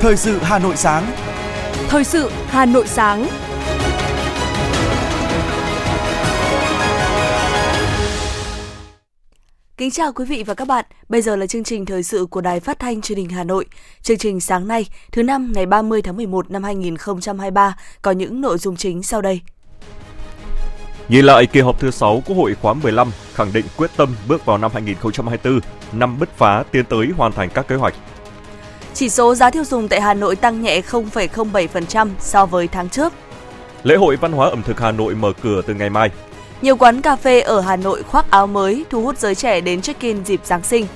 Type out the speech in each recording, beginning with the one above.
Thời sự Hà Nội sáng. Thời sự Hà Nội sáng. Kính chào quý vị và các bạn. Bây giờ là chương trình thời sự của Đài Phát thanh Truyền hình Hà Nội. Chương trình sáng nay, thứ năm ngày 30 tháng 11 năm 2023 có những nội dung chính sau đây. Nhìn lại kỳ họp thứ 6 Quốc hội khóa 15, khẳng định quyết tâm bước vào năm 2024, năm bứt phá tiến tới hoàn thành các kế hoạch. Chỉ số giá tiêu dùng tại Hà Nội tăng nhẹ 0,07% so với tháng trước. Lễ hội văn hóa ẩm thực Hà Nội mở cửa từ ngày mai. Nhiều quán cà phê ở Hà Nội khoác áo mới thu hút giới trẻ đến check-in dịp Giáng sinh.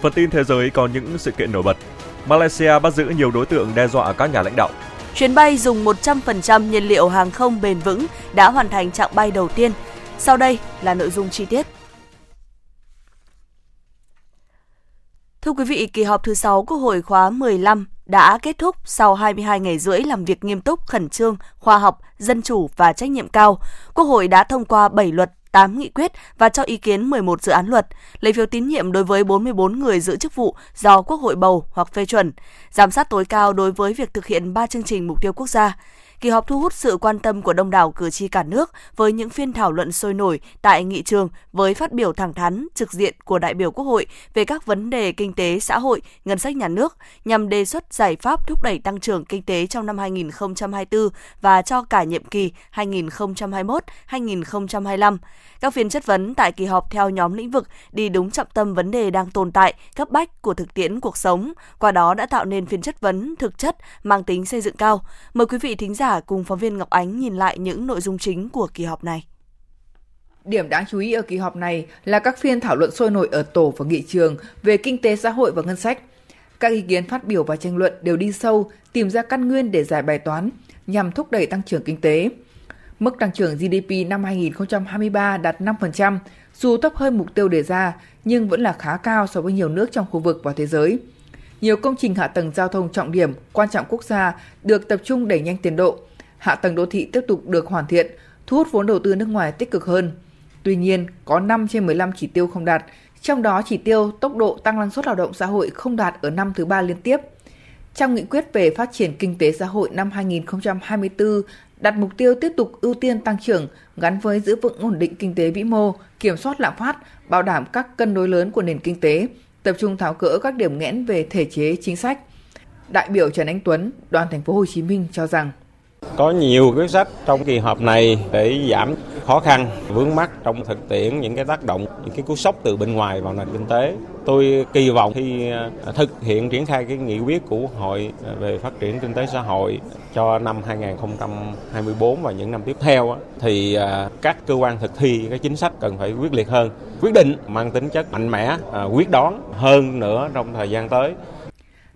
Phần tin thế giới có những sự kiện nổi bật. Malaysia bắt giữ nhiều đối tượng đe dọa các nhà lãnh đạo. Chuyến bay dùng 100% nhiên liệu hàng không bền vững đã hoàn thành chặng bay đầu tiên. Sau đây là nội dung chi tiết. Thưa quý vị, kỳ họp thứ 6 Quốc hội khóa 15 đã kết thúc sau 22 ngày rưỡi làm việc nghiêm túc, khẩn trương, khoa học, dân chủ và trách nhiệm cao. Quốc hội đã thông qua 7 luật 8 nghị quyết và cho ý kiến 11 dự án luật, lấy phiếu tín nhiệm đối với 44 người giữ chức vụ do Quốc hội bầu hoặc phê chuẩn, giám sát tối cao đối với việc thực hiện 3 chương trình mục tiêu quốc gia. Kỳ họp thu hút sự quan tâm của đông đảo cử tri cả nước với những phiên thảo luận sôi nổi tại nghị trường với phát biểu thẳng thắn, trực diện của đại biểu Quốc hội về các vấn đề kinh tế, xã hội, ngân sách nhà nước nhằm đề xuất giải pháp thúc đẩy tăng trưởng kinh tế trong năm 2024 và cho cả nhiệm kỳ 2021-2025. Các phiên chất vấn tại kỳ họp theo nhóm lĩnh vực đi đúng trọng tâm vấn đề đang tồn tại, cấp bách của thực tiễn cuộc sống, qua đó đã tạo nên phiên chất vấn thực chất mang tính xây dựng cao. Mời quý vị thính giả cùng phóng viên Ngọc Ánh nhìn lại những nội dung chính của kỳ họp này. Điểm đáng chú ý ở kỳ họp này là các phiên thảo luận sôi nổi ở tổ và nghị trường về kinh tế xã hội và ngân sách. Các ý kiến phát biểu và tranh luận đều đi sâu, tìm ra căn nguyên để giải bài toán nhằm thúc đẩy tăng trưởng kinh tế. Mức tăng trưởng GDP năm 2023 đạt 5%, dù thấp hơn mục tiêu đề ra nhưng vẫn là khá cao so với nhiều nước trong khu vực và thế giới. Nhiều công trình hạ tầng giao thông trọng điểm, quan trọng quốc gia được tập trung đẩy nhanh tiến độ. Hạ tầng đô thị tiếp tục được hoàn thiện, thu hút vốn đầu tư nước ngoài tích cực hơn. Tuy nhiên, có 5 trên 15 chỉ tiêu không đạt, trong đó chỉ tiêu tốc độ tăng năng suất lao động xã hội không đạt ở năm thứ ba liên tiếp. Trong nghị quyết về phát triển kinh tế xã hội năm 2024 đặt mục tiêu tiếp tục ưu tiên tăng trưởng gắn với giữ vững ổn định kinh tế vĩ mô, kiểm soát lạm phát, bảo đảm các cân đối lớn của nền kinh tế, tập trung tháo gỡ các điểm nghẽn về thể chế chính sách. Đại biểu Trần Anh Tuấn, đoàn thành phố Hồ Chí Minh cho rằng có nhiều quyết sách trong kỳ họp này để giảm khó khăn vướng mắt trong thực tiễn những cái tác động những cái cú sốc từ bên ngoài vào nền kinh tế. Tôi kỳ vọng khi à, thực hiện triển khai cái nghị quyết của Quốc hội à, về phát triển kinh tế xã hội cho năm 2024 và những năm tiếp theo thì à, các cơ quan thực thi cái chính sách cần phải quyết liệt hơn quyết định mang tính chất mạnh mẽ quyết đoán hơn nữa trong thời gian tới.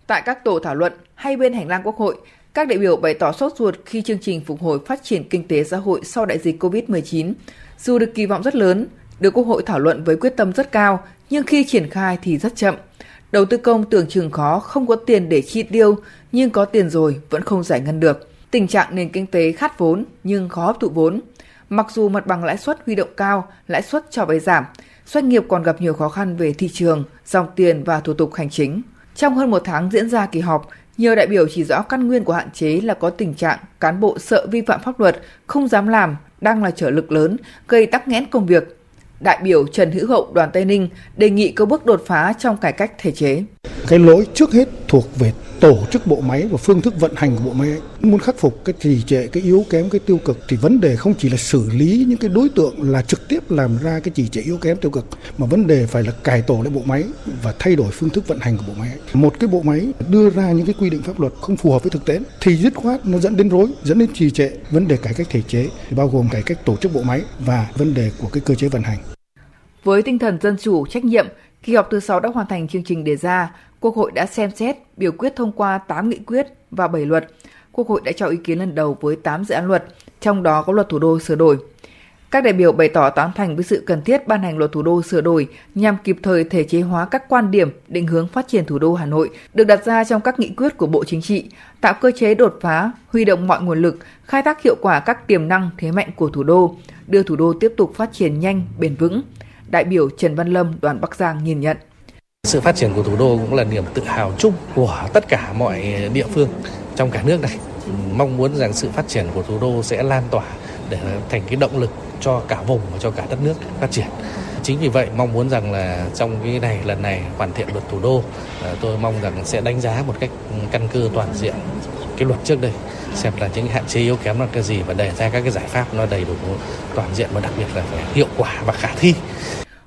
Tại các tổ thảo luận hay bên hành lang Quốc hội, các đại biểu bày tỏ sốt ruột khi chương trình phục hồi phát triển kinh tế xã hội sau đại dịch COVID-19. Dù được kỳ vọng rất lớn, được Quốc hội thảo luận với quyết tâm rất cao, nhưng khi triển khai thì rất chậm. Đầu tư công tưởng chừng khó, không có tiền để chi tiêu, nhưng có tiền rồi vẫn không giải ngân được. Tình trạng nền kinh tế khát vốn nhưng khó hấp thụ vốn. Mặc dù mặt bằng lãi suất huy động cao, lãi suất cho vay giảm, doanh nghiệp còn gặp nhiều khó khăn về thị trường, dòng tiền và thủ tục hành chính. Trong hơn một tháng diễn ra kỳ họp, nhiều đại biểu chỉ rõ căn nguyên của hạn chế là có tình trạng cán bộ sợ vi phạm pháp luật, không dám làm, đang là trở lực lớn, gây tắc nghẽn công việc. Đại biểu Trần Hữu Hậu đoàn Tây Ninh đề nghị có bước đột phá trong cải cách thể chế. Cái lỗi trước hết thuộc về tổ chức bộ máy và phương thức vận hành của bộ máy ấy. muốn khắc phục cái trì trệ cái yếu kém cái tiêu cực thì vấn đề không chỉ là xử lý những cái đối tượng là trực tiếp làm ra cái trì trệ yếu kém tiêu cực mà vấn đề phải là cải tổ lại bộ máy và thay đổi phương thức vận hành của bộ máy ấy. một cái bộ máy đưa ra những cái quy định pháp luật không phù hợp với thực tế thì dứt khoát nó dẫn đến rối dẫn đến trì trệ vấn đề cải cách thể chế thì bao gồm cải cách tổ chức bộ máy và vấn đề của cái cơ chế vận hành với tinh thần dân chủ, trách nhiệm, kỳ họp thứ 6 đã hoàn thành chương trình đề ra, Quốc hội đã xem xét, biểu quyết thông qua 8 nghị quyết và 7 luật. Quốc hội đã cho ý kiến lần đầu với 8 dự án luật, trong đó có luật thủ đô sửa đổi. Các đại biểu bày tỏ tán thành với sự cần thiết ban hành luật thủ đô sửa đổi nhằm kịp thời thể chế hóa các quan điểm định hướng phát triển thủ đô Hà Nội được đặt ra trong các nghị quyết của Bộ Chính trị, tạo cơ chế đột phá, huy động mọi nguồn lực, khai thác hiệu quả các tiềm năng thế mạnh của thủ đô, đưa thủ đô tiếp tục phát triển nhanh, bền vững. Đại biểu Trần Văn Lâm, đoàn Bắc Giang nhìn nhận. Sự phát triển của thủ đô cũng là niềm tự hào chung của tất cả mọi địa phương trong cả nước này. Mong muốn rằng sự phát triển của thủ đô sẽ lan tỏa để thành cái động lực cho cả vùng và cho cả đất nước phát triển. Chính vì vậy mong muốn rằng là trong cái này lần này hoàn thiện luật thủ đô à, tôi mong rằng sẽ đánh giá một cách căn cơ toàn diện cái luật trước đây xem là những hạn chế yếu kém là cái gì và đề ra các cái giải pháp nó đầy đủ toàn diện và đặc biệt là phải hiệu quả và khả thi.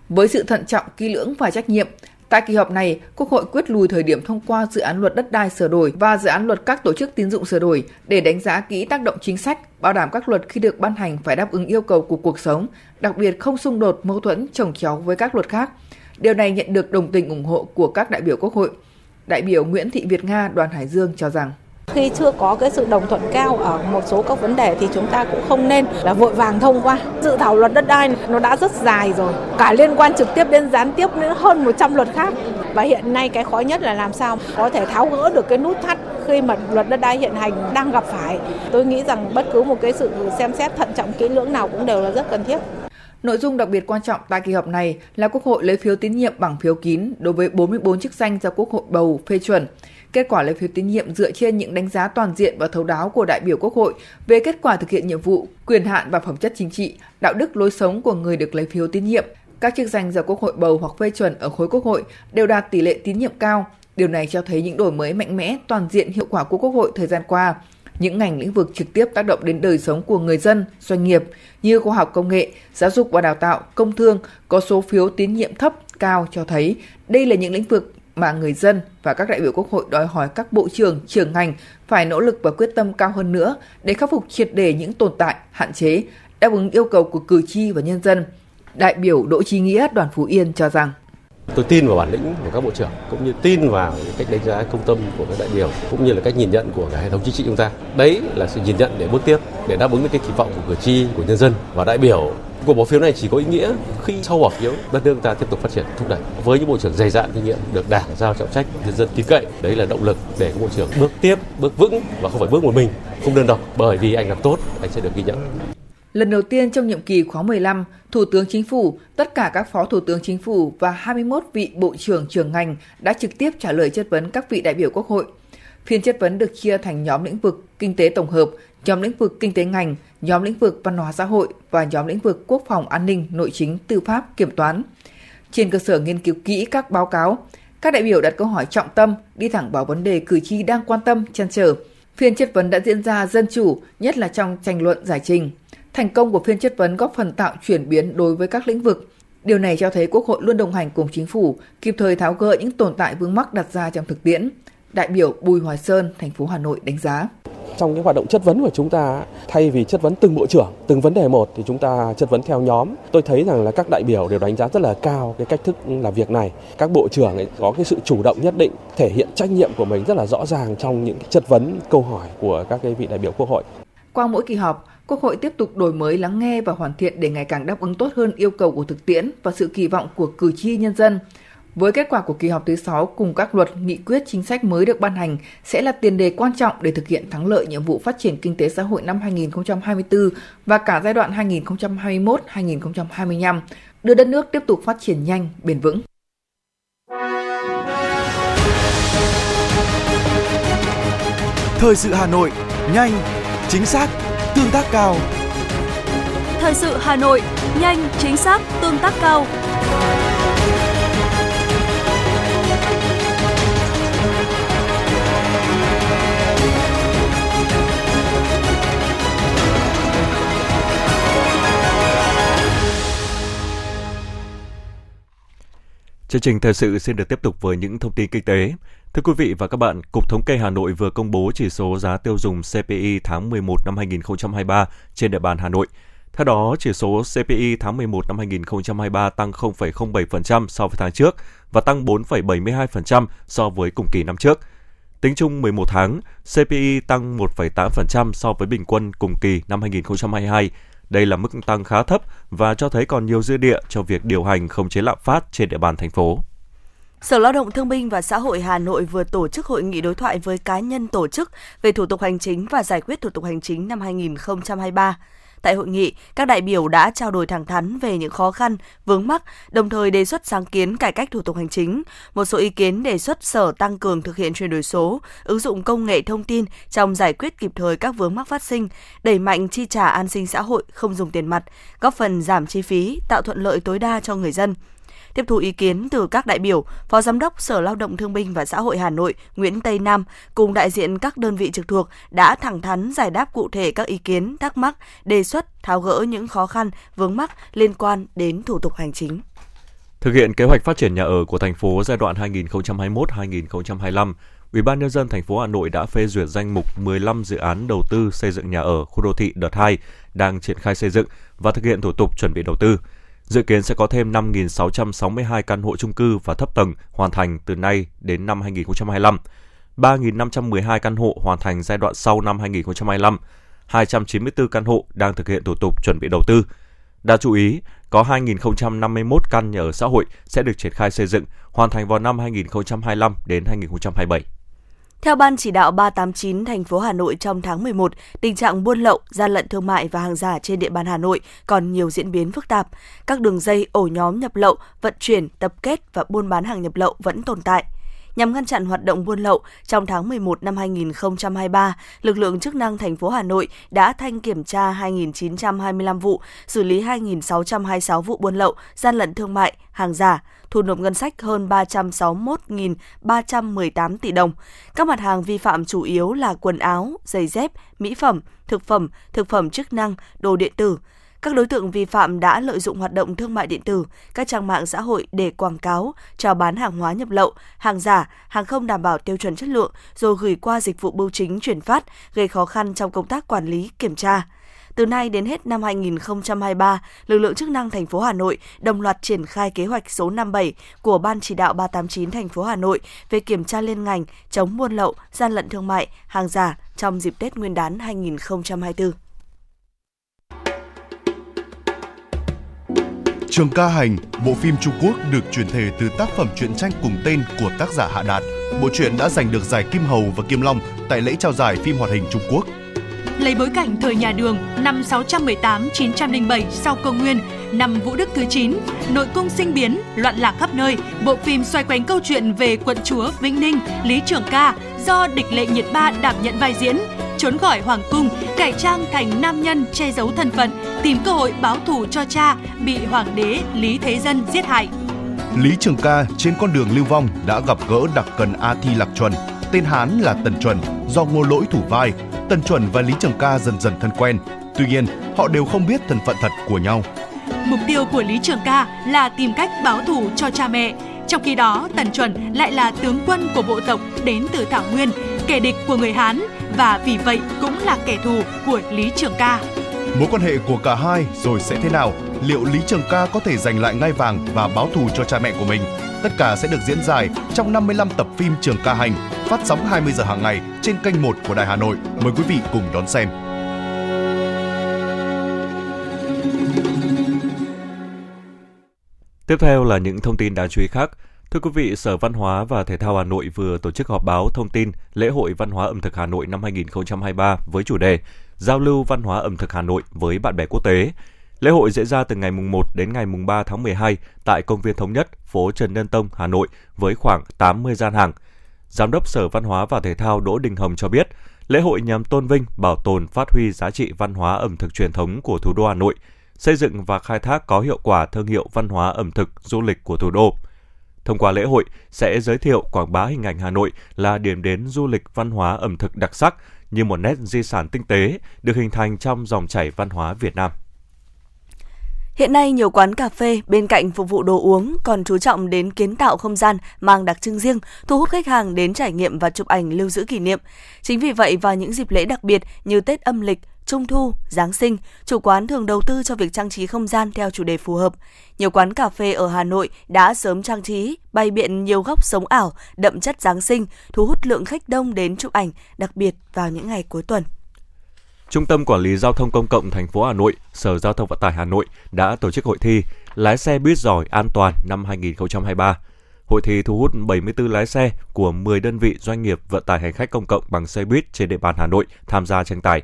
Với sự thận trọng, kỹ lưỡng và trách nhiệm, Tại kỳ họp này, Quốc hội quyết lùi thời điểm thông qua dự án luật đất đai sửa đổi và dự án luật các tổ chức tín dụng sửa đổi để đánh giá kỹ tác động chính sách, bảo đảm các luật khi được ban hành phải đáp ứng yêu cầu của cuộc sống, đặc biệt không xung đột mâu thuẫn trồng chéo với các luật khác. Điều này nhận được đồng tình ủng hộ của các đại biểu Quốc hội. Đại biểu Nguyễn Thị Việt Nga đoàn Hải Dương cho rằng khi chưa có cái sự đồng thuận cao ở một số các vấn đề thì chúng ta cũng không nên là vội vàng thông qua. Dự thảo luật đất đai nó đã rất dài rồi, cả liên quan trực tiếp đến gián tiếp nữa hơn 100 luật khác. Và hiện nay cái khó nhất là làm sao có thể tháo gỡ được cái nút thắt khi mà luật đất đai hiện hành đang gặp phải. Tôi nghĩ rằng bất cứ một cái sự xem xét thận trọng kỹ lưỡng nào cũng đều là rất cần thiết. Nội dung đặc biệt quan trọng tại kỳ họp này là Quốc hội lấy phiếu tín nhiệm bằng phiếu kín đối với 44 chức danh do Quốc hội bầu phê chuẩn. Kết quả lấy phiếu tín nhiệm dựa trên những đánh giá toàn diện và thấu đáo của đại biểu Quốc hội về kết quả thực hiện nhiệm vụ, quyền hạn và phẩm chất chính trị, đạo đức lối sống của người được lấy phiếu tín nhiệm. Các chức danh do Quốc hội bầu hoặc phê chuẩn ở khối Quốc hội đều đạt tỷ lệ tín nhiệm cao. Điều này cho thấy những đổi mới mạnh mẽ, toàn diện hiệu quả của Quốc hội thời gian qua những ngành lĩnh vực trực tiếp tác động đến đời sống của người dân, doanh nghiệp như khoa học công nghệ, giáo dục và đào tạo, công thương có số phiếu tín nhiệm thấp cao cho thấy đây là những lĩnh vực mà người dân và các đại biểu Quốc hội đòi hỏi các bộ trưởng, trưởng ngành phải nỗ lực và quyết tâm cao hơn nữa để khắc phục triệt đề những tồn tại, hạn chế, đáp ứng yêu cầu của cử tri và nhân dân. Đại biểu Đỗ Chí Nghĩa đoàn Phú Yên cho rằng Tôi tin vào bản lĩnh của các bộ trưởng cũng như tin vào cách đánh giá công tâm của các đại biểu cũng như là cách nhìn nhận của cả hệ thống chính trị chúng ta. Đấy là sự nhìn nhận để bước tiếp để đáp ứng được cái kỳ vọng của cử tri, của nhân dân và đại biểu cuộc bỏ phiếu này chỉ có ý nghĩa khi sau bỏ phiếu đất nước ta tiếp tục phát triển thúc đẩy. Với những bộ trưởng dày dạn kinh nghiệm được đảng giao trọng trách nhân dân tin cậy đấy là động lực để các bộ trưởng bước tiếp bước vững và không phải bước một mình không đơn độc. Bởi vì anh làm tốt anh sẽ được ghi nhận. Lần đầu tiên trong nhiệm kỳ khóa 15, Thủ tướng Chính phủ, tất cả các phó thủ tướng chính phủ và 21 vị bộ trưởng trưởng ngành đã trực tiếp trả lời chất vấn các vị đại biểu Quốc hội. Phiên chất vấn được chia thành nhóm lĩnh vực kinh tế tổng hợp, nhóm lĩnh vực kinh tế ngành, nhóm lĩnh vực văn hóa xã hội và nhóm lĩnh vực quốc phòng an ninh, nội chính, tư pháp, kiểm toán. Trên cơ sở nghiên cứu kỹ các báo cáo, các đại biểu đặt câu hỏi trọng tâm, đi thẳng vào vấn đề cử tri đang quan tâm, chăn trở. Phiên chất vấn đã diễn ra dân chủ, nhất là trong tranh luận giải trình. Thành công của phiên chất vấn góp phần tạo chuyển biến đối với các lĩnh vực. Điều này cho thấy Quốc hội luôn đồng hành cùng chính phủ, kịp thời tháo gỡ những tồn tại vướng mắc đặt ra trong thực tiễn. Đại biểu Bùi Hoài Sơn, thành phố Hà Nội đánh giá. Trong cái hoạt động chất vấn của chúng ta thay vì chất vấn từng bộ trưởng từng vấn đề một thì chúng ta chất vấn theo nhóm. Tôi thấy rằng là các đại biểu đều đánh giá rất là cao cái cách thức làm việc này. Các bộ trưởng ấy có cái sự chủ động nhất định thể hiện trách nhiệm của mình rất là rõ ràng trong những chất vấn câu hỏi của các cái vị đại biểu quốc hội. Qua mỗi kỳ họp Quốc hội tiếp tục đổi mới lắng nghe và hoàn thiện để ngày càng đáp ứng tốt hơn yêu cầu của thực tiễn và sự kỳ vọng của cử tri nhân dân. Với kết quả của kỳ họp thứ 6 cùng các luật, nghị quyết chính sách mới được ban hành sẽ là tiền đề quan trọng để thực hiện thắng lợi nhiệm vụ phát triển kinh tế xã hội năm 2024 và cả giai đoạn 2021-2025, đưa đất nước tiếp tục phát triển nhanh, bền vững. Thời sự Hà Nội, nhanh, chính xác, tương tác cao. Thời sự Hà Nội, nhanh, chính xác, tương tác cao. Chương trình thời sự xin được tiếp tục với những thông tin kinh tế. Thưa quý vị và các bạn, Cục Thống kê Hà Nội vừa công bố chỉ số giá tiêu dùng CPI tháng 11 năm 2023 trên địa bàn Hà Nội. Theo đó, chỉ số CPI tháng 11 năm 2023 tăng 0,07% so với tháng trước và tăng 4,72% so với cùng kỳ năm trước. Tính chung 11 tháng, CPI tăng 1,8% so với bình quân cùng kỳ năm 2022 đây là mức tăng khá thấp và cho thấy còn nhiều dư địa cho việc điều hành khống chế lạm phát trên địa bàn thành phố. Sở Lao động Thương binh và Xã hội Hà Nội vừa tổ chức hội nghị đối thoại với cá nhân tổ chức về thủ tục hành chính và giải quyết thủ tục hành chính năm 2023. Tại hội nghị, các đại biểu đã trao đổi thẳng thắn về những khó khăn, vướng mắc, đồng thời đề xuất sáng kiến cải cách thủ tục hành chính. Một số ý kiến đề xuất Sở tăng cường thực hiện chuyển đổi số, ứng dụng công nghệ thông tin trong giải quyết kịp thời các vướng mắc phát sinh, đẩy mạnh chi trả an sinh xã hội không dùng tiền mặt, góp phần giảm chi phí, tạo thuận lợi tối đa cho người dân. Tiếp thu ý kiến từ các đại biểu, Phó Giám đốc Sở Lao động Thương binh và Xã hội Hà Nội Nguyễn Tây Nam cùng đại diện các đơn vị trực thuộc đã thẳng thắn giải đáp cụ thể các ý kiến, thắc mắc, đề xuất tháo gỡ những khó khăn, vướng mắc liên quan đến thủ tục hành chính. Thực hiện kế hoạch phát triển nhà ở của thành phố giai đoạn 2021-2025, Ủy ban nhân dân thành phố Hà Nội đã phê duyệt danh mục 15 dự án đầu tư xây dựng nhà ở khu đô thị đợt 2 đang triển khai xây dựng và thực hiện thủ tục chuẩn bị đầu tư. Dự kiến sẽ có thêm 5.662 căn hộ chung cư và thấp tầng hoàn thành từ nay đến năm 2025, 3.512 căn hộ hoàn thành giai đoạn sau năm 2025, 294 căn hộ đang thực hiện thủ tục chuẩn bị đầu tư. Đáng chú ý, có 2.051 căn nhà ở xã hội sẽ được triển khai xây dựng, hoàn thành vào năm 2025 đến 2027. Theo Ban chỉ đạo 389 thành phố Hà Nội trong tháng 11, tình trạng buôn lậu, gian lận thương mại và hàng giả trên địa bàn Hà Nội còn nhiều diễn biến phức tạp. Các đường dây ổ nhóm nhập lậu, vận chuyển, tập kết và buôn bán hàng nhập lậu vẫn tồn tại. Nhằm ngăn chặn hoạt động buôn lậu, trong tháng 11 năm 2023, lực lượng chức năng thành phố Hà Nội đã thanh kiểm tra 2.925 vụ, xử lý 2.626 vụ buôn lậu, gian lận thương mại, hàng giả, thu nộp ngân sách hơn 361.318 tỷ đồng. Các mặt hàng vi phạm chủ yếu là quần áo, giày dép, mỹ phẩm, thực phẩm, thực phẩm chức năng, đồ điện tử, các đối tượng vi phạm đã lợi dụng hoạt động thương mại điện tử, các trang mạng xã hội để quảng cáo, chào bán hàng hóa nhập lậu, hàng giả, hàng không đảm bảo tiêu chuẩn chất lượng rồi gửi qua dịch vụ bưu chính chuyển phát, gây khó khăn trong công tác quản lý, kiểm tra. Từ nay đến hết năm 2023, lực lượng chức năng thành phố Hà Nội đồng loạt triển khai kế hoạch số 57 của Ban chỉ đạo 389 thành phố Hà Nội về kiểm tra liên ngành chống buôn lậu, gian lận thương mại, hàng giả trong dịp Tết Nguyên đán 2024. Trường ca hành, bộ phim Trung Quốc được chuyển thể từ tác phẩm truyện tranh cùng tên của tác giả Hạ Đạt. Bộ truyện đã giành được giải Kim Hầu và Kim Long tại lễ trao giải phim hoạt hình Trung Quốc. Lấy bối cảnh thời nhà Đường năm 618-907 sau công nguyên, năm Vũ Đức thứ 9, nội cung sinh biến, loạn lạc khắp nơi, bộ phim xoay quanh câu chuyện về quận chúa Vĩnh Ninh, Lý Trường Ca do địch lệ nhiệt ba đảm nhận vai diễn, trốn khỏi hoàng cung, cải trang thành nam nhân che giấu thân phận, tìm cơ hội báo thù cho cha bị hoàng đế Lý Thế Dân giết hại. Lý Trường Ca trên con đường lưu vong đã gặp gỡ đặc cần A Thi Lạc Chuẩn, tên Hán là Tần Chuẩn, do ngô lỗi thủ vai. Tần Chuẩn và Lý Trường Ca dần dần thân quen. Tuy nhiên, họ đều không biết thân phận thật của nhau. Mục tiêu của Lý Trường Ca là tìm cách báo thù cho cha mẹ. Trong khi đó, Tần Chuẩn lại là tướng quân của bộ tộc đến từ Thảo Nguyên, kẻ địch của người Hán và vì vậy cũng là kẻ thù của Lý Trường Ca. Mối quan hệ của cả hai rồi sẽ thế nào? Liệu Lý Trường Ca có thể giành lại ngai vàng và báo thù cho cha mẹ của mình? Tất cả sẽ được diễn giải trong 55 tập phim Trường Ca Hành, phát sóng 20 giờ hàng ngày trên kênh 1 của Đài Hà Nội. Mời quý vị cùng đón xem. Tiếp theo là những thông tin đáng chú ý khác. Thưa quý vị, Sở Văn hóa và Thể thao Hà Nội vừa tổ chức họp báo thông tin lễ hội văn hóa ẩm thực Hà Nội năm 2023 với chủ đề Giao lưu văn hóa ẩm thực Hà Nội với bạn bè quốc tế. Lễ hội diễn ra từ ngày mùng 1 đến ngày mùng 3 tháng 12 tại công viên Thống Nhất, phố Trần Nhân Tông, Hà Nội với khoảng 80 gian hàng. Giám đốc Sở Văn hóa và Thể thao Đỗ Đình Hồng cho biết, lễ hội nhằm tôn vinh, bảo tồn, phát huy giá trị văn hóa ẩm thực truyền thống của thủ đô Hà Nội, xây dựng và khai thác có hiệu quả thương hiệu văn hóa ẩm thực du lịch của thủ đô. Thông qua lễ hội sẽ giới thiệu quảng bá hình ảnh Hà Nội là điểm đến du lịch văn hóa ẩm thực đặc sắc như một nét di sản tinh tế được hình thành trong dòng chảy văn hóa Việt Nam. Hiện nay, nhiều quán cà phê bên cạnh phục vụ đồ uống còn chú trọng đến kiến tạo không gian mang đặc trưng riêng, thu hút khách hàng đến trải nghiệm và chụp ảnh lưu giữ kỷ niệm. Chính vì vậy, vào những dịp lễ đặc biệt như Tết âm lịch, Trung thu, Giáng sinh, chủ quán thường đầu tư cho việc trang trí không gian theo chủ đề phù hợp. Nhiều quán cà phê ở Hà Nội đã sớm trang trí, bày biện nhiều góc sống ảo, đậm chất Giáng sinh, thu hút lượng khách đông đến chụp ảnh, đặc biệt vào những ngày cuối tuần. Trung tâm Quản lý Giao thông Công cộng thành phố Hà Nội, Sở Giao thông Vận tải Hà Nội đã tổ chức hội thi Lái xe buýt giỏi an toàn năm 2023. Hội thi thu hút 74 lái xe của 10 đơn vị doanh nghiệp vận tải hành khách công cộng bằng xe buýt trên địa bàn Hà Nội tham gia tranh tài.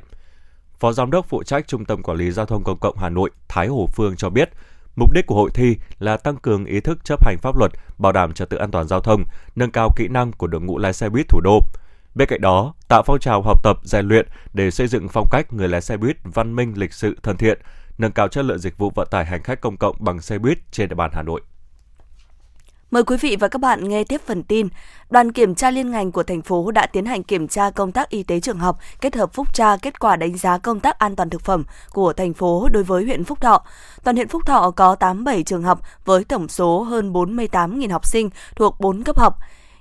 Phó Giám đốc phụ trách Trung tâm Quản lý Giao thông Công cộng Hà Nội Thái Hồ Phương cho biết, Mục đích của hội thi là tăng cường ý thức chấp hành pháp luật, bảo đảm trật tự an toàn giao thông, nâng cao kỹ năng của đội ngũ lái xe buýt thủ đô. Bên cạnh đó, tạo phong trào học tập, rèn luyện để xây dựng phong cách người lái xe buýt văn minh, lịch sự, thân thiện, nâng cao chất lượng dịch vụ vận tải hành khách công cộng bằng xe buýt trên địa bàn Hà Nội. Mời quý vị và các bạn nghe tiếp phần tin. Đoàn kiểm tra liên ngành của thành phố đã tiến hành kiểm tra công tác y tế trường học kết hợp phúc tra kết quả đánh giá công tác an toàn thực phẩm của thành phố đối với huyện Phúc Thọ. Toàn huyện Phúc Thọ có 87 trường học với tổng số hơn 48.000 học sinh thuộc 4 cấp học.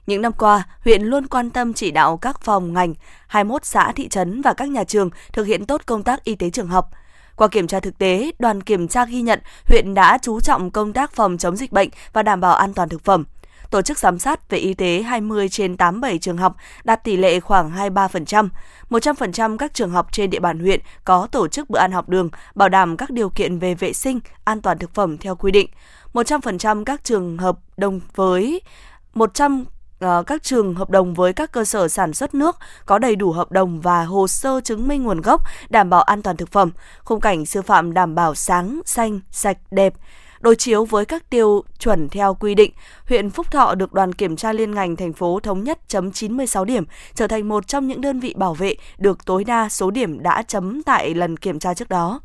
Những năm qua, huyện luôn quan tâm chỉ đạo các phòng ngành, 21 xã thị trấn và các nhà trường thực hiện tốt công tác y tế trường học – qua kiểm tra thực tế, đoàn kiểm tra ghi nhận huyện đã chú trọng công tác phòng chống dịch bệnh và đảm bảo an toàn thực phẩm. Tổ chức giám sát về y tế 20 trên 87 trường học đạt tỷ lệ khoảng 23%. 100% các trường học trên địa bàn huyện có tổ chức bữa ăn học đường, bảo đảm các điều kiện về vệ sinh, an toàn thực phẩm theo quy định. 100% các trường hợp đồng với 100 Ờ, các trường hợp đồng với các cơ sở sản xuất nước có đầy đủ hợp đồng và hồ sơ chứng minh nguồn gốc, đảm bảo an toàn thực phẩm, khung cảnh sư phạm đảm bảo sáng, xanh, sạch, đẹp. Đối chiếu với các tiêu chuẩn theo quy định, huyện Phúc Thọ được đoàn kiểm tra liên ngành thành phố thống nhất chấm 96 điểm, trở thành một trong những đơn vị bảo vệ được tối đa số điểm đã chấm tại lần kiểm tra trước đó.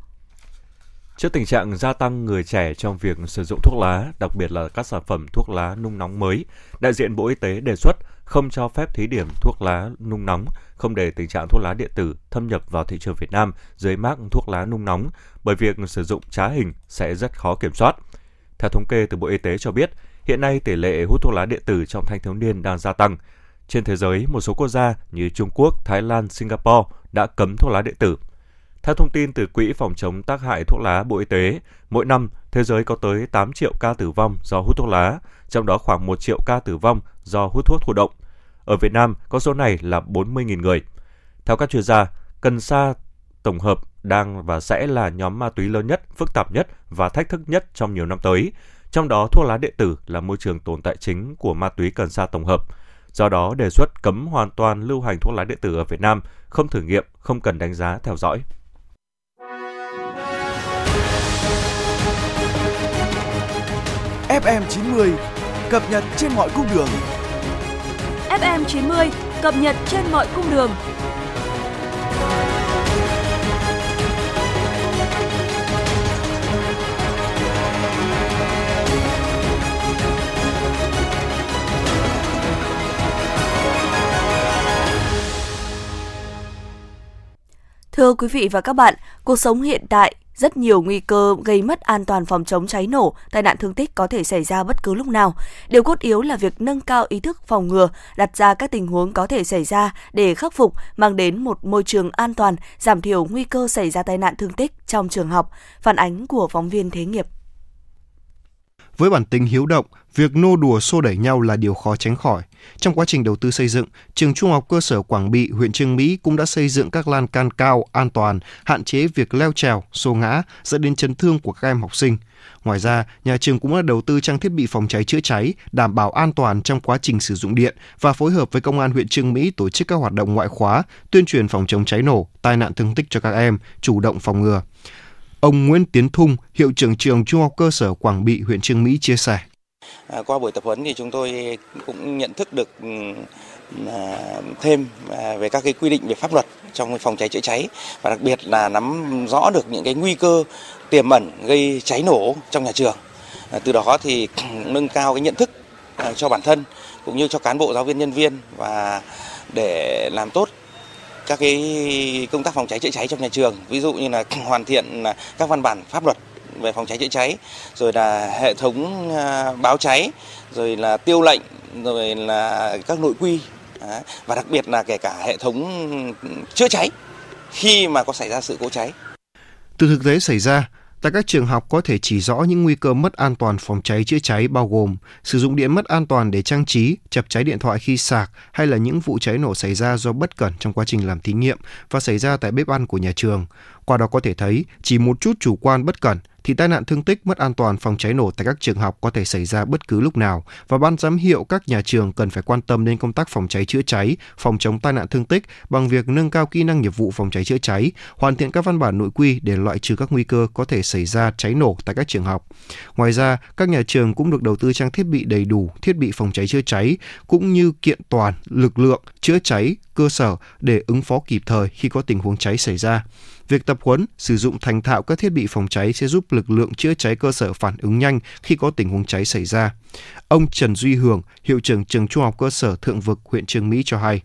Trước tình trạng gia tăng người trẻ trong việc sử dụng thuốc lá, đặc biệt là các sản phẩm thuốc lá nung nóng mới, đại diện Bộ Y tế đề xuất không cho phép thí điểm thuốc lá nung nóng, không để tình trạng thuốc lá điện tử thâm nhập vào thị trường Việt Nam dưới mác thuốc lá nung nóng, bởi việc sử dụng trá hình sẽ rất khó kiểm soát. Theo thống kê từ Bộ Y tế cho biết, hiện nay tỷ lệ hút thuốc lá điện tử trong thanh thiếu niên đang gia tăng. Trên thế giới, một số quốc gia như Trung Quốc, Thái Lan, Singapore đã cấm thuốc lá điện tử. Theo thông tin từ Quỹ phòng chống tác hại thuốc lá Bộ Y tế, mỗi năm thế giới có tới 8 triệu ca tử vong do hút thuốc lá, trong đó khoảng 1 triệu ca tử vong do hút thuốc thụ động. Ở Việt Nam, con số này là 40.000 người. Theo các chuyên gia, cần sa tổng hợp đang và sẽ là nhóm ma túy lớn nhất, phức tạp nhất và thách thức nhất trong nhiều năm tới. Trong đó, thuốc lá điện tử là môi trường tồn tại chính của ma túy cần sa tổng hợp. Do đó, đề xuất cấm hoàn toàn lưu hành thuốc lá điện tử ở Việt Nam, không thử nghiệm, không cần đánh giá, theo dõi. FM 90 cập nhật trên mọi cung đường. FM 90 cập nhật trên mọi cung đường. Thưa quý vị và các bạn, cuộc sống hiện tại rất nhiều nguy cơ gây mất an toàn phòng chống cháy nổ, tai nạn thương tích có thể xảy ra bất cứ lúc nào. Điều cốt yếu là việc nâng cao ý thức phòng ngừa, đặt ra các tình huống có thể xảy ra để khắc phục, mang đến một môi trường an toàn, giảm thiểu nguy cơ xảy ra tai nạn thương tích trong trường học. Phản ánh của phóng viên Thế nghiệp. Với bản tính hiếu động, việc nô đùa xô đẩy nhau là điều khó tránh khỏi. Trong quá trình đầu tư xây dựng, trường Trung học cơ sở Quảng Bị, huyện Trương Mỹ cũng đã xây dựng các lan can cao, an toàn, hạn chế việc leo trèo, xô ngã, dẫn đến chấn thương của các em học sinh. Ngoài ra, nhà trường cũng đã đầu tư trang thiết bị phòng cháy chữa cháy, đảm bảo an toàn trong quá trình sử dụng điện và phối hợp với công an huyện Trương Mỹ tổ chức các hoạt động ngoại khóa, tuyên truyền phòng chống cháy nổ, tai nạn thương tích cho các em, chủ động phòng ngừa. Ông Nguyễn Tiến Thung, hiệu trưởng trường Trung học cơ sở Quảng Bị, huyện Trương Mỹ chia sẻ. À, qua buổi tập huấn thì chúng tôi cũng nhận thức được ừ, à, thêm à, về các cái quy định về pháp luật trong phòng cháy chữa cháy và đặc biệt là nắm rõ được những cái nguy cơ tiềm ẩn gây cháy nổ trong nhà trường. Từ đó thì nâng cao cái nhận thức cho bản thân cũng như cho cán bộ giáo viên nhân viên và để làm tốt các cái công tác phòng cháy chữa cháy trong nhà trường ví dụ như là hoàn thiện à, các văn bản pháp luật về phòng cháy chữa cháy rồi là hệ thống à, báo cháy rồi là tiêu lệnh rồi là các nội quy và đặc biệt là kể cả hệ thống chữa cháy khi mà có xảy ra sự cố cháy. Từ thực tế xảy ra, Tại các trường học có thể chỉ rõ những nguy cơ mất an toàn phòng cháy chữa cháy bao gồm sử dụng điện mất an toàn để trang trí, chập cháy điện thoại khi sạc hay là những vụ cháy nổ xảy ra do bất cẩn trong quá trình làm thí nghiệm và xảy ra tại bếp ăn của nhà trường. Qua đó có thể thấy chỉ một chút chủ quan bất cẩn thì tai nạn thương tích mất an toàn phòng cháy nổ tại các trường học có thể xảy ra bất cứ lúc nào và ban giám hiệu các nhà trường cần phải quan tâm đến công tác phòng cháy chữa cháy, phòng chống tai nạn thương tích bằng việc nâng cao kỹ năng nghiệp vụ phòng cháy chữa cháy, hoàn thiện các văn bản nội quy để loại trừ các nguy cơ có thể xảy ra cháy nổ tại các trường học. Ngoài ra, các nhà trường cũng được đầu tư trang thiết bị đầy đủ, thiết bị phòng cháy chữa cháy cũng như kiện toàn lực lượng chữa cháy cơ sở để ứng phó kịp thời khi có tình huống cháy xảy ra. Việc tập huấn, sử dụng thành thạo các thiết bị phòng cháy sẽ giúp lực lượng chữa cháy cơ sở phản ứng nhanh khi có tình huống cháy xảy ra. Ông Trần Duy Hường, hiệu trưởng trường Trung học cơ sở Thượng Vực, huyện Trường Mỹ cho hay.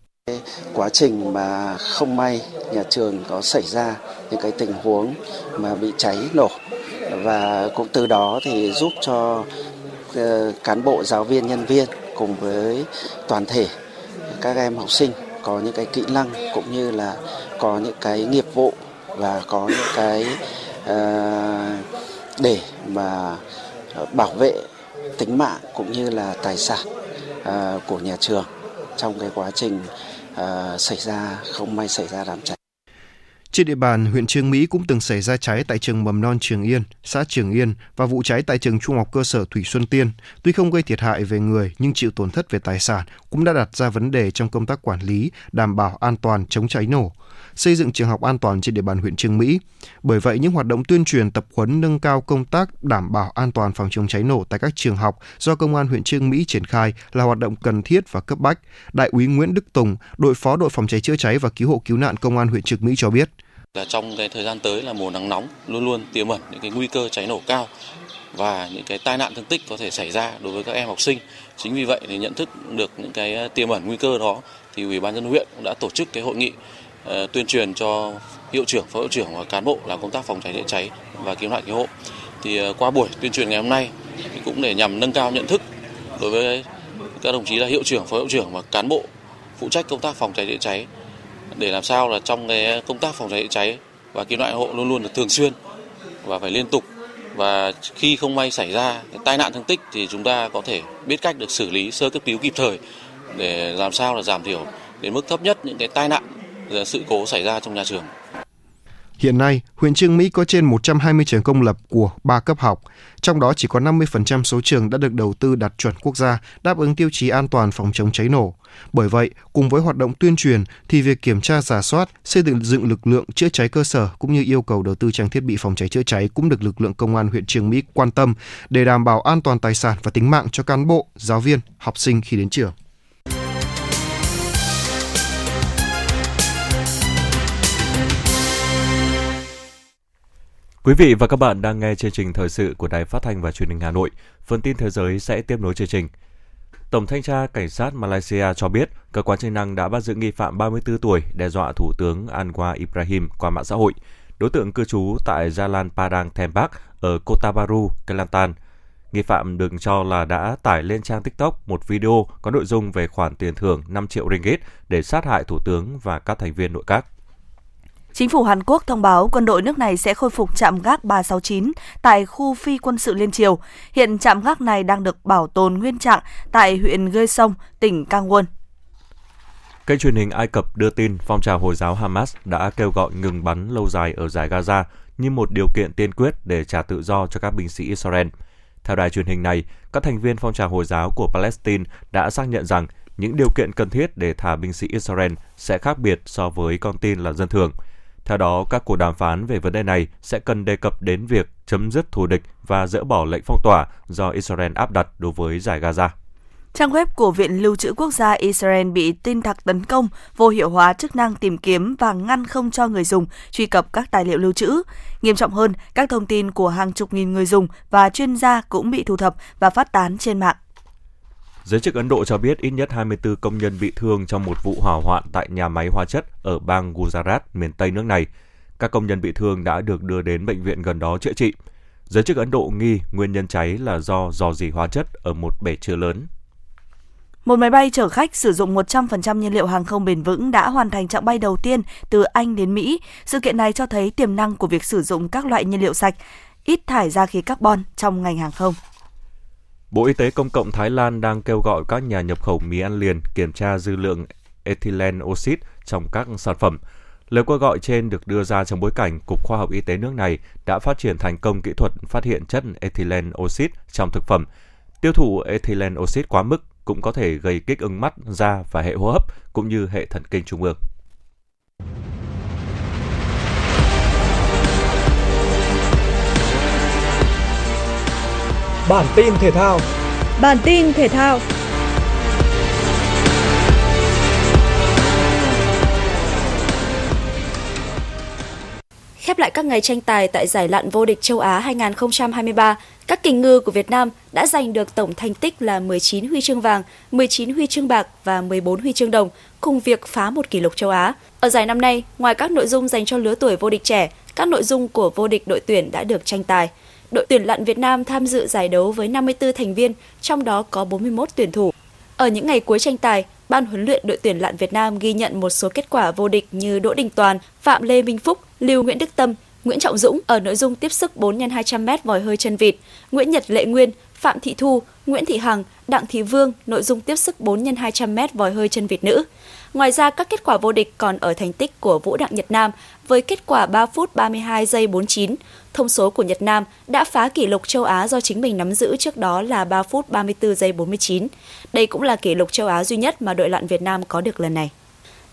Quá trình mà không may nhà trường có xảy ra những cái tình huống mà bị cháy nổ và cũng từ đó thì giúp cho ờ, cán bộ giáo viên nhân viên cùng với toàn thể các em học sinh có những cái kỹ năng cũng như là có những cái nghiệp vụ và có những cái uh, để mà bảo vệ tính mạng cũng như là tài sản uh, của nhà trường trong cái quá trình uh, xảy ra không may xảy ra đám cháy. Trên địa bàn huyện Trương Mỹ cũng từng xảy ra cháy tại trường mầm non Trường Yên, xã Trường Yên và vụ cháy tại trường trung học cơ sở Thủy Xuân Tiên. Tuy không gây thiệt hại về người nhưng chịu tổn thất về tài sản cũng đã đặt ra vấn đề trong công tác quản lý, đảm bảo an toàn chống cháy nổ xây dựng trường học an toàn trên địa bàn huyện Trương Mỹ. Bởi vậy, những hoạt động tuyên truyền tập huấn nâng cao công tác đảm bảo an toàn phòng chống cháy nổ tại các trường học do Công an huyện Trương Mỹ triển khai là hoạt động cần thiết và cấp bách. Đại úy Nguyễn Đức Tùng, đội phó đội phòng cháy chữa cháy và cứu hộ cứu nạn Công an huyện Trương Mỹ cho biết là trong cái thời gian tới là mùa nắng nóng luôn luôn tiềm ẩn những cái nguy cơ cháy nổ cao và những cái tai nạn thương tích có thể xảy ra đối với các em học sinh. Chính vì vậy thì nhận thức được những cái ờ, tiềm ẩn nguy cơ đó thì Ủy ban dân huyện cũng đã tổ chức cái hội nghị uh, tuyên truyền cho hiệu trưởng, phó hiệu trưởng và cán bộ làm công tác phòng cháy chữa cháy và cứu nạn cứu hộ. Thì uh, qua buổi tuyên truyền ngày hôm nay thì cũng để nhằm nâng cao nhận thức đối với các đồng chí là hiệu trưởng, phó hiệu trưởng và cán bộ phụ trách công tác phòng cháy chữa cháy để làm sao là trong cái công tác phòng cháy chữa cháy và cứu nạn hộ luôn luôn là thường xuyên và phải liên tục và khi không may xảy ra tai nạn thương tích thì chúng ta có thể biết cách được xử lý sơ cấp cứu kịp thời để làm sao là giảm thiểu đến mức thấp nhất những cái tai nạn ờ, sự cố xảy ra trong nhà trường. Hiện nay, huyện Trương Mỹ có trên 120 trường công lập của 3 cấp học, trong đó chỉ có 50% số trường đã được đầu tư đạt chuẩn quốc gia, đáp ứng tiêu chí an toàn phòng chống cháy nổ. Bởi vậy, cùng với hoạt động tuyên truyền thì việc kiểm tra giả soát, xây dựng dựng lực lượng chữa cháy cơ sở cũng như yêu cầu đầu tư trang thiết bị phòng cháy chữa cháy cũng được lực lượng công an huyện Trường Mỹ quan tâm để đảm bảo an toàn tài sản và tính mạng cho cán bộ, giáo viên, học sinh khi đến trường. Quý vị và các bạn đang nghe chương trình thời sự của Đài Phát thanh và Truyền hình Hà Nội. Phần tin thế giới sẽ tiếp nối chương trình. Tổng thanh tra cảnh sát Malaysia cho biết cơ quan chức năng đã bắt giữ nghi phạm 34 tuổi đe dọa Thủ tướng Anwar Ibrahim qua mạng xã hội. Đối tượng cư trú tại Jalan Padang Tembak ở Kota Baru, Kelantan. Nghi phạm được cho là đã tải lên trang TikTok một video có nội dung về khoản tiền thưởng 5 triệu ringgit để sát hại Thủ tướng và các thành viên nội các. Chính phủ Hàn Quốc thông báo quân đội nước này sẽ khôi phục trạm gác 369 tại khu phi quân sự Liên Triều. Hiện trạm gác này đang được bảo tồn nguyên trạng tại huyện Gyeongsong, tỉnh Kangwon. Kênh truyền hình Ai Cập đưa tin phong trào Hồi giáo Hamas đã kêu gọi ngừng bắn lâu dài ở giải Gaza như một điều kiện tiên quyết để trả tự do cho các binh sĩ Israel. Theo đài truyền hình này, các thành viên phong trào Hồi giáo của Palestine đã xác nhận rằng những điều kiện cần thiết để thả binh sĩ Israel sẽ khác biệt so với con tin là dân thường – theo đó, các cuộc đàm phán về vấn đề này sẽ cần đề cập đến việc chấm dứt thù địch và dỡ bỏ lệnh phong tỏa do Israel áp đặt đối với giải Gaza. Trang web của Viện Lưu trữ Quốc gia Israel bị tin tặc tấn công, vô hiệu hóa chức năng tìm kiếm và ngăn không cho người dùng truy cập các tài liệu lưu trữ. Nghiêm trọng hơn, các thông tin của hàng chục nghìn người dùng và chuyên gia cũng bị thu thập và phát tán trên mạng. Giới chức Ấn Độ cho biết ít nhất 24 công nhân bị thương trong một vụ hỏa hoạn tại nhà máy hóa chất ở bang Gujarat, miền Tây nước này. Các công nhân bị thương đã được đưa đến bệnh viện gần đó chữa trị. Giới chức Ấn Độ nghi nguyên nhân cháy là do dò dỉ hóa chất ở một bể chứa lớn. Một máy bay chở khách sử dụng 100% nhiên liệu hàng không bền vững đã hoàn thành chặng bay đầu tiên từ Anh đến Mỹ. Sự kiện này cho thấy tiềm năng của việc sử dụng các loại nhiên liệu sạch, ít thải ra khí carbon trong ngành hàng không. Bộ Y tế Công cộng Thái Lan đang kêu gọi các nhà nhập khẩu mì ăn liền kiểm tra dư lượng ethylene oxit trong các sản phẩm. Lời kêu gọi trên được đưa ra trong bối cảnh Cục Khoa học Y tế nước này đã phát triển thành công kỹ thuật phát hiện chất ethylene oxit trong thực phẩm. Tiêu thụ ethylene oxit quá mức cũng có thể gây kích ứng mắt, da và hệ hô hấp cũng như hệ thần kinh trung ương. Bản tin thể thao Bản tin thể thao Khép lại các ngày tranh tài tại giải lặn vô địch châu Á 2023, các kình ngư của Việt Nam đã giành được tổng thành tích là 19 huy chương vàng, 19 huy chương bạc và 14 huy chương đồng, cùng việc phá một kỷ lục châu Á. Ở giải năm nay, ngoài các nội dung dành cho lứa tuổi vô địch trẻ, các nội dung của vô địch đội tuyển đã được tranh tài. Đội tuyển lặn Việt Nam tham dự giải đấu với 54 thành viên, trong đó có 41 tuyển thủ. Ở những ngày cuối tranh tài, Ban huấn luyện đội tuyển lặn Việt Nam ghi nhận một số kết quả vô địch như Đỗ Đình Toàn, Phạm Lê Minh Phúc, Lưu Nguyễn Đức Tâm, Nguyễn Trọng Dũng ở nội dung tiếp sức 4 x 200 m vòi hơi chân vịt, Nguyễn Nhật Lệ Nguyên, Phạm Thị Thu, Nguyễn Thị Hằng, Đặng Thị Vương nội dung tiếp sức 4 x 200 m vòi hơi chân vịt nữ. Ngoài ra, các kết quả vô địch còn ở thành tích của Vũ Đặng Nhật Nam với kết quả 3 phút 32 giây 49. Thông số của Nhật Nam đã phá kỷ lục châu Á do chính mình nắm giữ trước đó là 3 phút 34 giây 49. Đây cũng là kỷ lục châu Á duy nhất mà đội lặn Việt Nam có được lần này.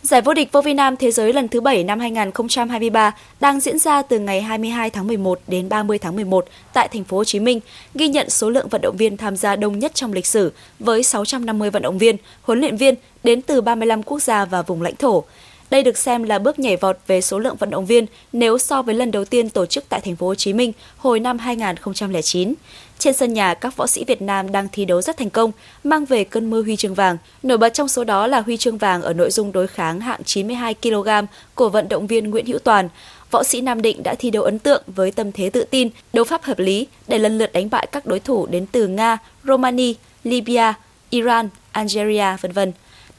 Giải vô địch vô vi nam thế giới lần thứ 7 năm 2023 đang diễn ra từ ngày 22 tháng 11 đến 30 tháng 11 tại thành phố Hồ Chí Minh, ghi nhận số lượng vận động viên tham gia đông nhất trong lịch sử với 650 vận động viên, huấn luyện viên đến từ 35 quốc gia và vùng lãnh thổ. Đây được xem là bước nhảy vọt về số lượng vận động viên nếu so với lần đầu tiên tổ chức tại thành phố Hồ Chí Minh hồi năm 2009. Trên sân nhà, các võ sĩ Việt Nam đang thi đấu rất thành công, mang về cơn mưa huy chương vàng. Nổi bật trong số đó là huy chương vàng ở nội dung đối kháng hạng 92 kg của vận động viên Nguyễn Hữu Toàn. Võ sĩ Nam Định đã thi đấu ấn tượng với tâm thế tự tin, đấu pháp hợp lý để lần lượt đánh bại các đối thủ đến từ Nga, Romania, Libya, Iran, Algeria, v.v.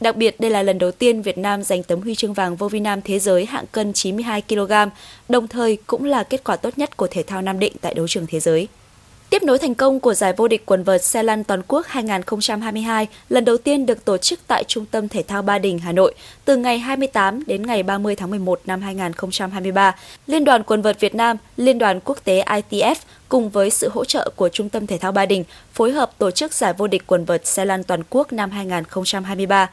Đặc biệt, đây là lần đầu tiên Việt Nam giành tấm huy chương vàng vô vi nam thế giới hạng cân 92 kg, đồng thời cũng là kết quả tốt nhất của thể thao Nam Định tại đấu trường thế giới. Tiếp nối thành công của giải vô địch quần vợt xe lăn toàn quốc 2022 lần đầu tiên được tổ chức tại Trung tâm Thể thao Ba Đình, Hà Nội từ ngày 28 đến ngày 30 tháng 11 năm 2023. Liên đoàn quần vợt Việt Nam, Liên đoàn quốc tế ITF cùng với sự hỗ trợ của Trung tâm Thể thao Ba Đình phối hợp tổ chức giải vô địch quần vợt xe lăn toàn quốc năm 2023.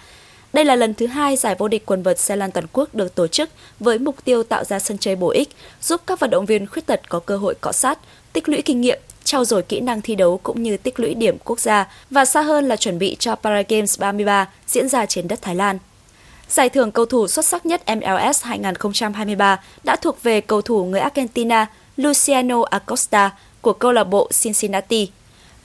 Đây là lần thứ hai giải vô địch quần vợt xe lăn toàn quốc được tổ chức với mục tiêu tạo ra sân chơi bổ ích, giúp các vận động viên khuyết tật có cơ hội cọ sát, tích lũy kinh nghiệm trau dồi kỹ năng thi đấu cũng như tích lũy điểm quốc gia và xa hơn là chuẩn bị cho Paragames 33 diễn ra trên đất Thái Lan. Giải thưởng cầu thủ xuất sắc nhất MLS 2023 đã thuộc về cầu thủ người Argentina Luciano Acosta của câu lạc bộ Cincinnati.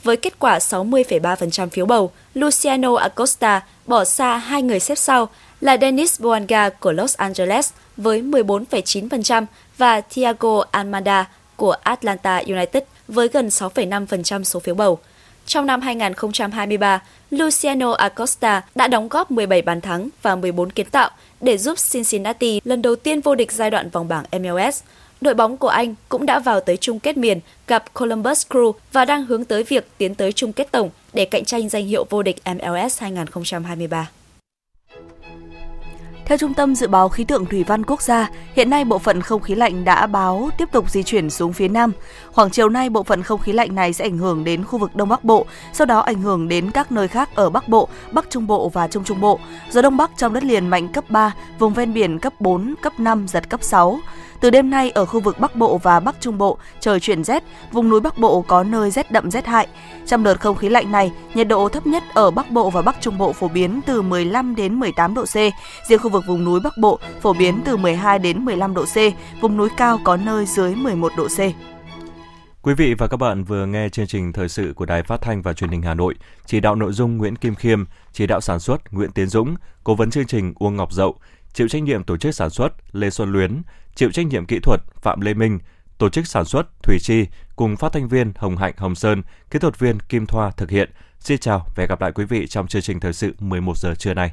Với kết quả 60,3% phiếu bầu, Luciano Acosta bỏ xa hai người xếp sau là Dennis Boanga của Los Angeles với 14,9% và Thiago Almada của Atlanta United với gần 6,5% số phiếu bầu. Trong năm 2023, Luciano Acosta đã đóng góp 17 bàn thắng và 14 kiến tạo để giúp Cincinnati lần đầu tiên vô địch giai đoạn vòng bảng MLS. Đội bóng của Anh cũng đã vào tới chung kết miền gặp Columbus Crew và đang hướng tới việc tiến tới chung kết tổng để cạnh tranh danh hiệu vô địch MLS 2023. Theo Trung tâm Dự báo Khí tượng Thủy văn Quốc gia, hiện nay bộ phận không khí lạnh đã báo tiếp tục di chuyển xuống phía Nam. Khoảng chiều nay, bộ phận không khí lạnh này sẽ ảnh hưởng đến khu vực Đông Bắc Bộ, sau đó ảnh hưởng đến các nơi khác ở Bắc Bộ, Bắc Trung Bộ và Trung Trung Bộ. Gió Đông Bắc trong đất liền mạnh cấp 3, vùng ven biển cấp 4, cấp 5, giật cấp 6. Từ đêm nay ở khu vực Bắc Bộ và Bắc Trung Bộ trời chuyển rét, vùng núi Bắc Bộ có nơi rét đậm rét hại. Trong đợt không khí lạnh này, nhiệt độ thấp nhất ở Bắc Bộ và Bắc Trung Bộ phổ biến từ 15 đến 18 độ C, riêng khu vực vùng núi Bắc Bộ phổ biến từ 12 đến 15 độ C, vùng núi cao có nơi dưới 11 độ C. Quý vị và các bạn vừa nghe chương trình thời sự của Đài Phát thanh và Truyền hình Hà Nội, chỉ đạo nội dung Nguyễn Kim Khiêm, chỉ đạo sản xuất Nguyễn Tiến Dũng, cố vấn chương trình Uông Ngọc Dậu, chịu trách nhiệm tổ chức sản xuất Lê Xuân Luyến, chịu trách nhiệm kỹ thuật Phạm Lê Minh, tổ chức sản xuất Thủy Chi cùng phát thanh viên Hồng Hạnh Hồng Sơn, kỹ thuật viên Kim Thoa thực hiện. Xin chào và hẹn gặp lại quý vị trong chương trình thời sự 11 giờ trưa nay.